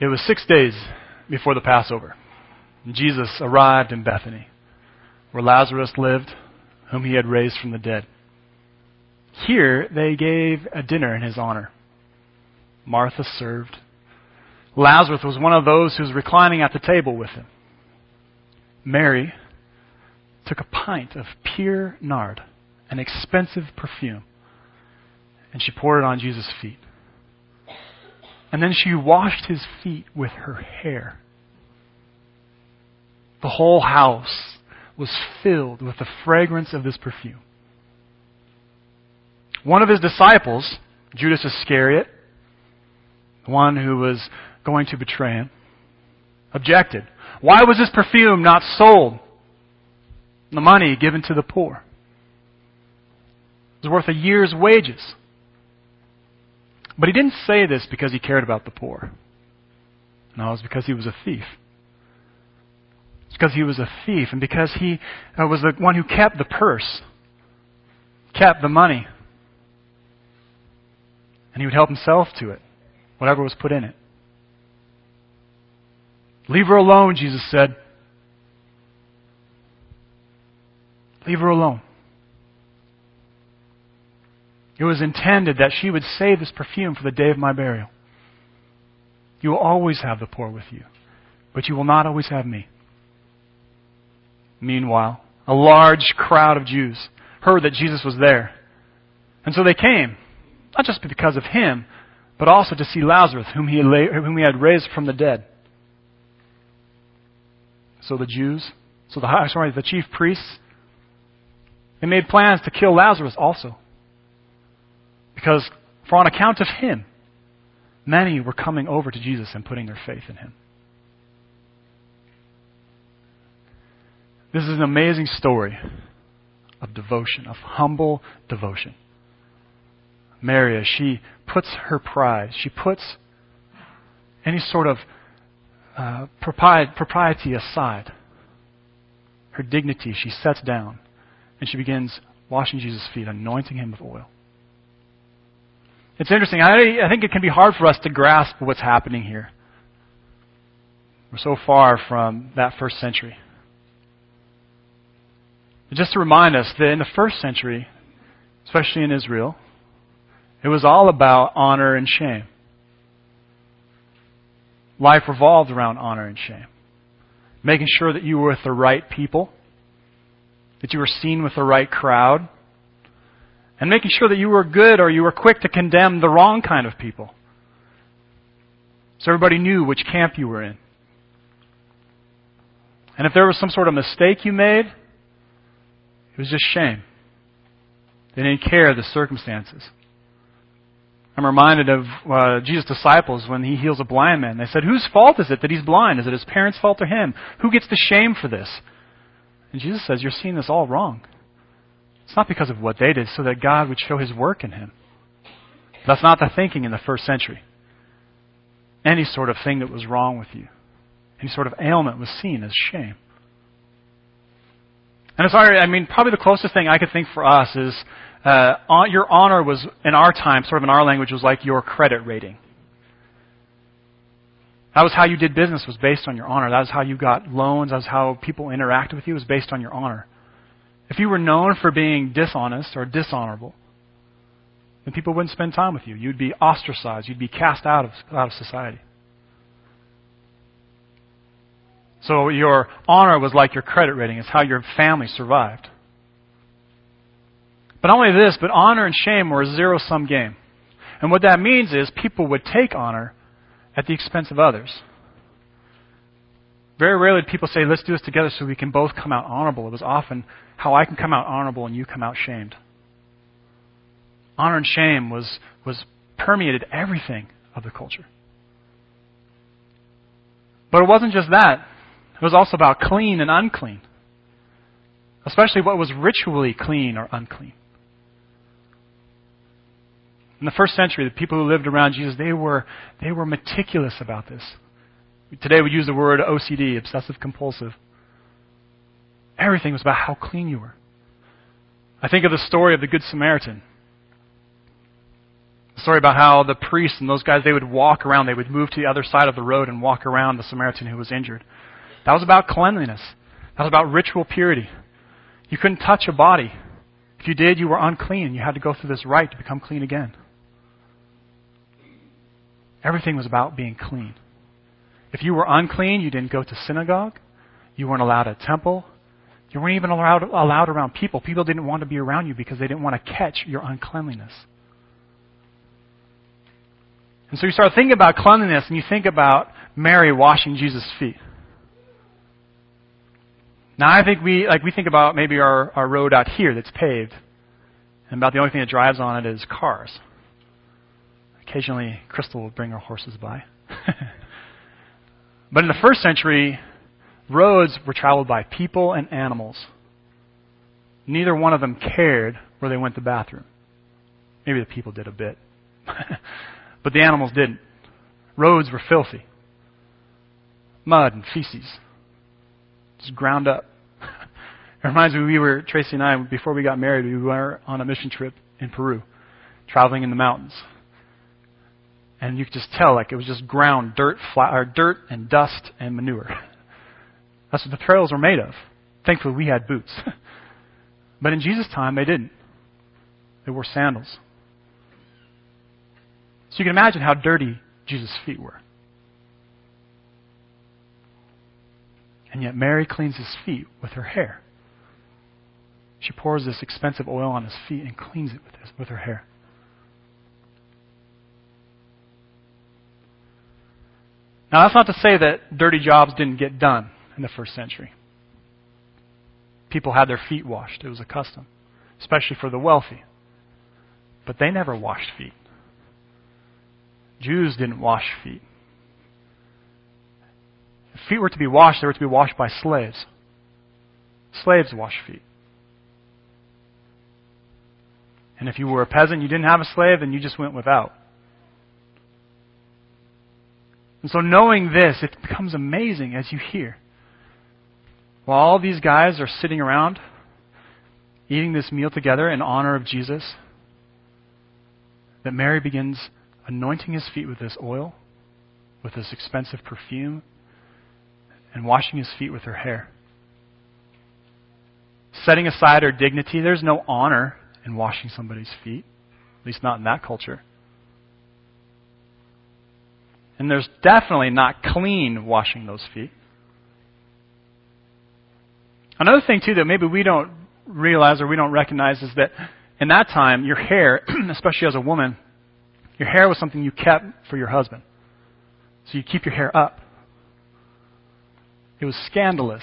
It was six days before the Passover. Jesus arrived in Bethany, where Lazarus lived, whom he had raised from the dead. Here they gave a dinner in his honor. Martha served. Lazarus was one of those who was reclining at the table with him. Mary took a pint of pure nard, an expensive perfume, and she poured it on Jesus' feet. And then she washed his feet with her hair. The whole house was filled with the fragrance of this perfume. One of his disciples, Judas Iscariot, the one who was going to betray him, objected. Why was this perfume not sold? The money given to the poor. It was worth a year's wages. But he didn't say this because he cared about the poor. No, it was because he was a thief. It's because he was a thief and because he uh, was the one who kept the purse, kept the money. And he would help himself to it, whatever was put in it. Leave her alone, Jesus said. Leave her alone. It was intended that she would save this perfume for the day of my burial. You will always have the poor with you, but you will not always have me. Meanwhile, a large crowd of Jews heard that Jesus was there. And so they came, not just because of him, but also to see Lazarus, whom he, whom he had raised from the dead. So the Jews, so the sorry, the chief priests, they made plans to kill Lazarus also. Because for on account of him, many were coming over to Jesus and putting their faith in him. This is an amazing story of devotion, of humble devotion. Mary, as she puts her pride, she puts any sort of uh, propriety aside. Her dignity she sets down, and she begins washing Jesus' feet, anointing him with oil. It's interesting. I, I think it can be hard for us to grasp what's happening here. We're so far from that first century. But just to remind us that in the first century, especially in Israel, it was all about honor and shame. Life revolved around honor and shame. Making sure that you were with the right people, that you were seen with the right crowd, and making sure that you were good or you were quick to condemn the wrong kind of people. So everybody knew which camp you were in. And if there was some sort of mistake you made, it was just shame. They didn't care the circumstances. I'm reminded of uh, Jesus' disciples when he heals a blind man. They said, Whose fault is it that he's blind? Is it his parents' fault or him? Who gets the shame for this? And Jesus says, You're seeing this all wrong. It's not because of what they did, so that God would show his work in him. That's not the thinking in the first century. Any sort of thing that was wrong with you, any sort of ailment was seen as shame. And it's sorry, I mean, probably the closest thing I could think for us is uh, your honor was, in our time, sort of in our language, was like your credit rating. That was how you did business, was based on your honor. That was how you got loans. That was how people interacted with you, was based on your honor. If you were known for being dishonest or dishonorable, then people wouldn't spend time with you. You'd be ostracized. You'd be cast out of, out of society. So your honor was like your credit rating. It's how your family survived. But not only this, but honor and shame were a zero sum game. And what that means is people would take honor at the expense of others. Very rarely did people say, let's do this together so we can both come out honorable. It was often how I can come out honorable and you come out shamed. Honor and shame was, was permeated everything of the culture. But it wasn't just that. It was also about clean and unclean. Especially what was ritually clean or unclean. In the first century, the people who lived around Jesus, they were, they were meticulous about this. Today we use the word OCD, obsessive compulsive. Everything was about how clean you were. I think of the story of the Good Samaritan. The story about how the priests and those guys, they would walk around, they would move to the other side of the road and walk around the Samaritan who was injured. That was about cleanliness. That was about ritual purity. You couldn't touch a body. If you did, you were unclean. You had to go through this rite to become clean again. Everything was about being clean. If you were unclean, you didn't go to synagogue. You weren't allowed at temple. You weren't even allowed, allowed around people. People didn't want to be around you because they didn't want to catch your uncleanliness. And so you start thinking about cleanliness and you think about Mary washing Jesus' feet. Now I think we like we think about maybe our, our road out here that's paved, and about the only thing that drives on it is cars. Occasionally Crystal will bring her horses by. but in the first century, roads were traveled by people and animals. Neither one of them cared where they went to the bathroom. Maybe the people did a bit. but the animals didn't. Roads were filthy. Mud and feces. Just ground up. it reminds me, we were, Tracy and I, before we got married, we were on a mission trip in Peru, traveling in the mountains. And you could just tell, like, it was just ground, dirt, or dirt and dust and manure. That's what the trails were made of. Thankfully, we had boots. but in Jesus' time, they didn't. They wore sandals. So you can imagine how dirty Jesus' feet were. And yet Mary cleans his feet with her hair. She pours this expensive oil on his feet and cleans it with, his, with her hair. Now, that's not to say that dirty jobs didn't get done in the first century. People had their feet washed, it was a custom, especially for the wealthy. But they never washed feet. Jews didn't wash feet. If feet were to be washed, they were to be washed by slaves. Slaves wash feet. And if you were a peasant, you didn't have a slave, then you just went without. And so knowing this, it becomes amazing as you hear. While all these guys are sitting around eating this meal together in honor of Jesus, that Mary begins anointing his feet with this oil, with this expensive perfume, and washing his feet with her hair. Setting aside her dignity, there's no honor in washing somebody's feet, at least not in that culture. And there's definitely not clean washing those feet. Another thing, too, that maybe we don't realize or we don't recognize is that in that time, your hair, especially as a woman, your hair was something you kept for your husband. So you keep your hair up. It was scandalous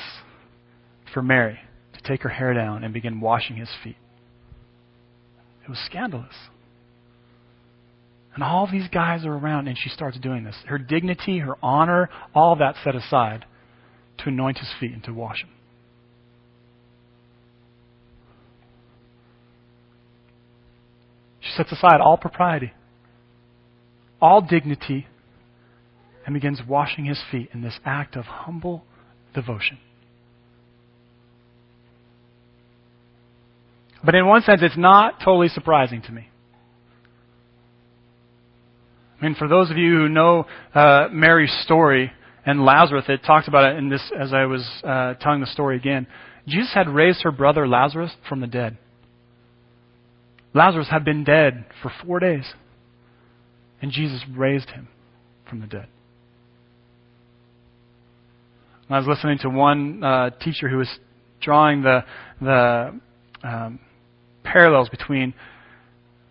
for Mary to take her hair down and begin washing his feet. It was scandalous. And all these guys are around, and she starts doing this. Her dignity, her honor, all that set aside to anoint his feet and to wash him. She sets aside all propriety, all dignity, and begins washing his feet in this act of humble devotion. But in one sense, it's not totally surprising to me. I mean, for those of you who know uh, Mary's story and Lazarus, it talks about it in this as I was uh, telling the story again. Jesus had raised her brother Lazarus from the dead. Lazarus had been dead for four days, and Jesus raised him from the dead. I was listening to one uh, teacher who was drawing the the um, parallels between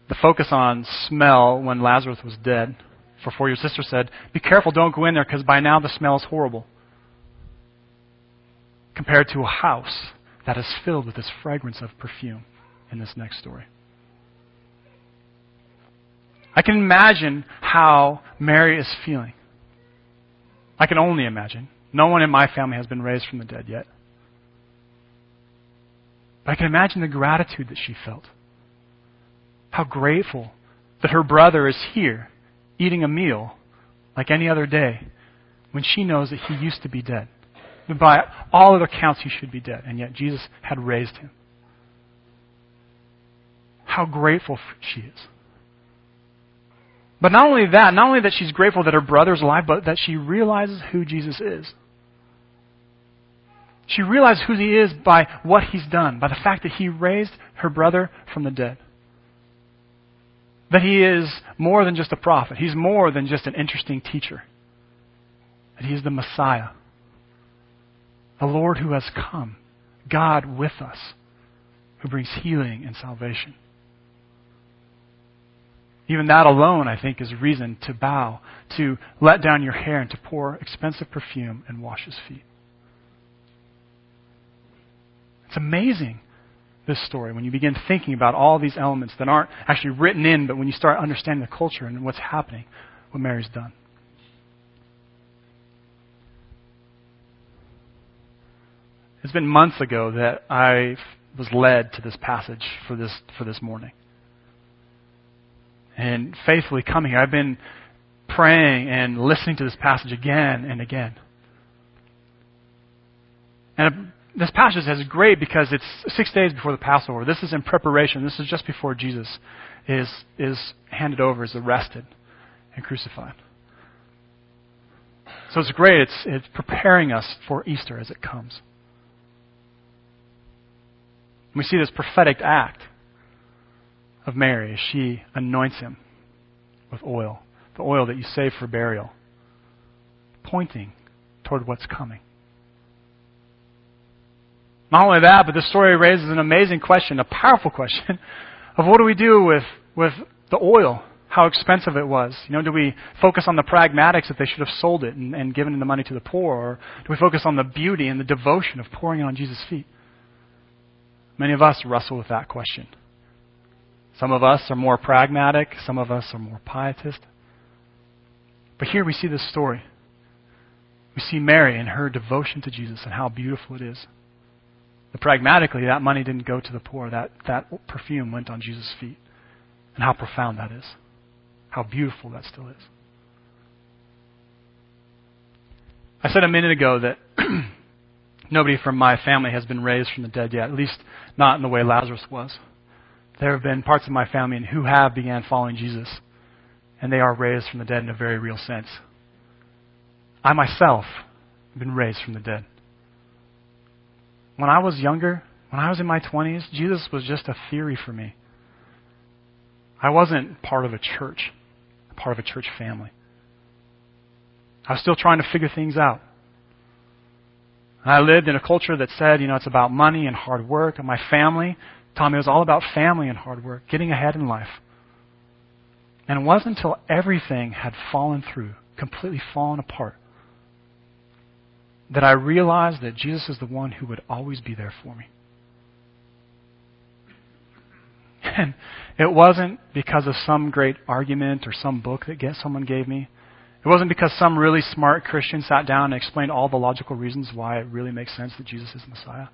the focus on smell when Lazarus was dead. For four, your sister said, "Be careful, don't go in there, because by now the smell is horrible." Compared to a house that is filled with this fragrance of perfume in this next story. I can imagine how Mary is feeling. I can only imagine. No one in my family has been raised from the dead yet. But I can imagine the gratitude that she felt. How grateful that her brother is here eating a meal like any other day when she knows that he used to be dead. By all other counts, he should be dead, and yet Jesus had raised him. How grateful she is. But not only that, not only that she's grateful that her brother's alive, but that she realizes who Jesus is. She realizes who he is by what he's done, by the fact that he raised her brother from the dead. That he is more than just a prophet. He's more than just an interesting teacher. That he is the Messiah. The Lord who has come. God with us. Who brings healing and salvation. Even that alone, I think, is reason to bow, to let down your hair, and to pour expensive perfume and wash his feet. It's amazing, this story, when you begin thinking about all these elements that aren't actually written in, but when you start understanding the culture and what's happening, what Mary's done. It's been months ago that I was led to this passage for this, for this morning and faithfully coming here. I've been praying and listening to this passage again and again. And this passage is great because it's six days before the Passover. This is in preparation. This is just before Jesus is, is handed over, is arrested, and crucified. So it's great. It's, it's preparing us for Easter as it comes. We see this prophetic act of Mary as she anoints him with oil, the oil that you save for burial, pointing toward what's coming. Not only that, but the story raises an amazing question, a powerful question of what do we do with, with the oil? How expensive it was. You know, do we focus on the pragmatics that they should have sold it and, and given the money to the poor? Or do we focus on the beauty and the devotion of pouring it on Jesus' feet? Many of us wrestle with that question. Some of us are more pragmatic, some of us are more pietist. But here we see this story. We see Mary and her devotion to Jesus and how beautiful it is. But pragmatically, that money didn't go to the poor. That, that perfume went on Jesus' feet. And how profound that is. How beautiful that still is. I said a minute ago that nobody from my family has been raised from the dead yet, at least not in the way Lazarus was. There have been parts of my family who have began following Jesus, and they are raised from the dead in a very real sense. I myself have been raised from the dead. When I was younger, when I was in my 20s, Jesus was just a theory for me. I wasn't part of a church, part of a church family. I was still trying to figure things out. I lived in a culture that said, you know, it's about money and hard work, and my family taught me it was all about family and hard work, getting ahead in life. And it wasn't until everything had fallen through, completely fallen apart, that I realized that Jesus is the one who would always be there for me. And it wasn't because of some great argument or some book that someone gave me. It wasn't because some really smart Christian sat down and explained all the logical reasons why it really makes sense that Jesus is Messiah.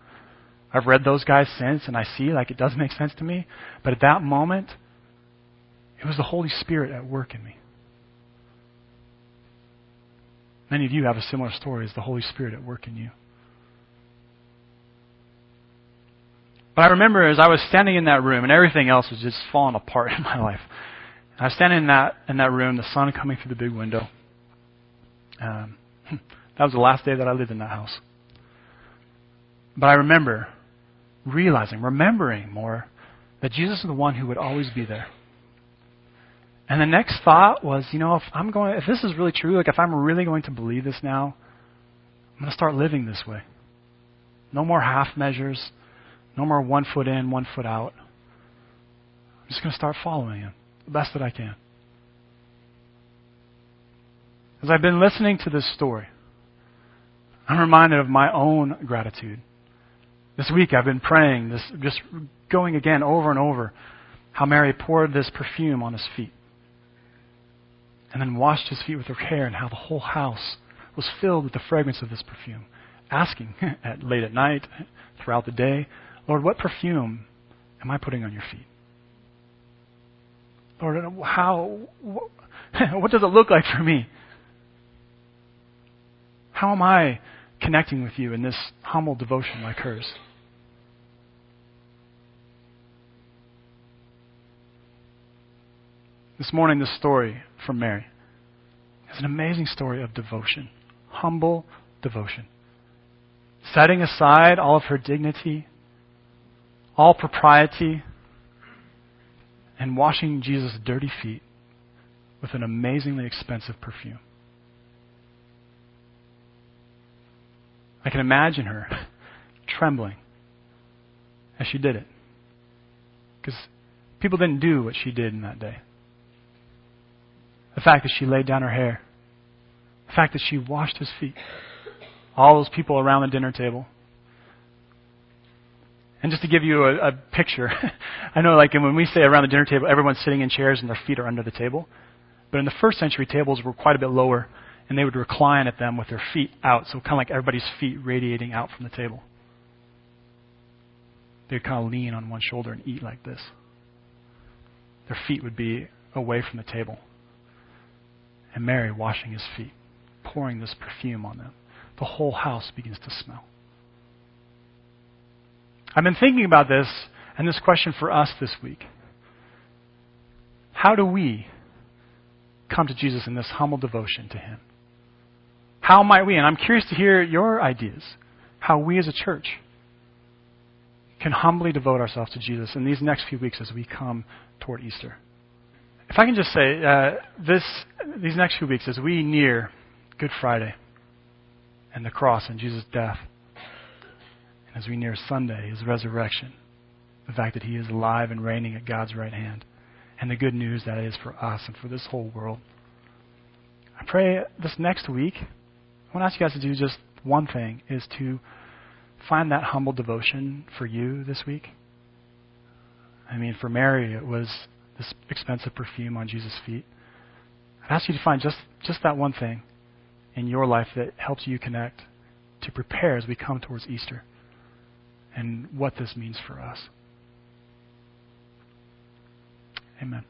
I've read those guys since and I see like it does make sense to me. But at that moment, it was the Holy Spirit at work in me. Many of you have a similar story as the Holy Spirit at work in you. But I remember as I was standing in that room and everything else was just falling apart in my life. I was standing in that in that room, the sun coming through the big window. Um, that was the last day that I lived in that house. But I remember realizing, remembering more that Jesus is the one who would always be there. And the next thought was, you know, if I'm going, if this is really true, like if I'm really going to believe this now, I'm going to start living this way. No more half measures. No more one foot in, one foot out. I'm just going to start following Him the best that I can. As I've been listening to this story, I'm reminded of my own gratitude. This week I've been praying, this just going again over and over, how Mary poured this perfume on his feet and then washed his feet with her hair, and how the whole house was filled with the fragrance of this perfume, asking at late at night, throughout the day, Lord, what perfume am I putting on your feet? Lord, how what does it look like for me? How am I connecting with you in this humble devotion like hers? This morning, this story from Mary is an amazing story of devotion, humble devotion. Setting aside all of her dignity, all propriety, and washing Jesus' dirty feet with an amazingly expensive perfume. I can imagine her trembling as she did it. Because people didn't do what she did in that day. The fact that she laid down her hair, the fact that she washed his feet, all those people around the dinner table. And just to give you a, a picture, I know like when we say around the dinner table, everyone's sitting in chairs and their feet are under the table. But in the first century, tables were quite a bit lower, and they would recline at them with their feet out, so kind of like everybody's feet radiating out from the table. They'd kind of lean on one shoulder and eat like this. Their feet would be away from the table. And Mary washing his feet, pouring this perfume on them. The whole house begins to smell. I've been thinking about this and this question for us this week. How do we come to Jesus in this humble devotion to Him? How might we, and I'm curious to hear your ideas, how we as a church can humbly devote ourselves to Jesus in these next few weeks as we come toward Easter. If I can just say, uh, this, these next few weeks, as we near Good Friday and the cross and Jesus' death, and as we near Sunday, his resurrection, the fact that he is alive and reigning at God's right hand, and the good news that is for us and for this whole world. I pray this next week, I want to ask you guys to do just one thing, is to find that humble devotion for you this week. I mean, for Mary, it was this expensive perfume on Jesus' feet. I'd ask you to find just, just that one thing in your life that helps you connect to prepare as we come towards Easter and what this means for us. Amen.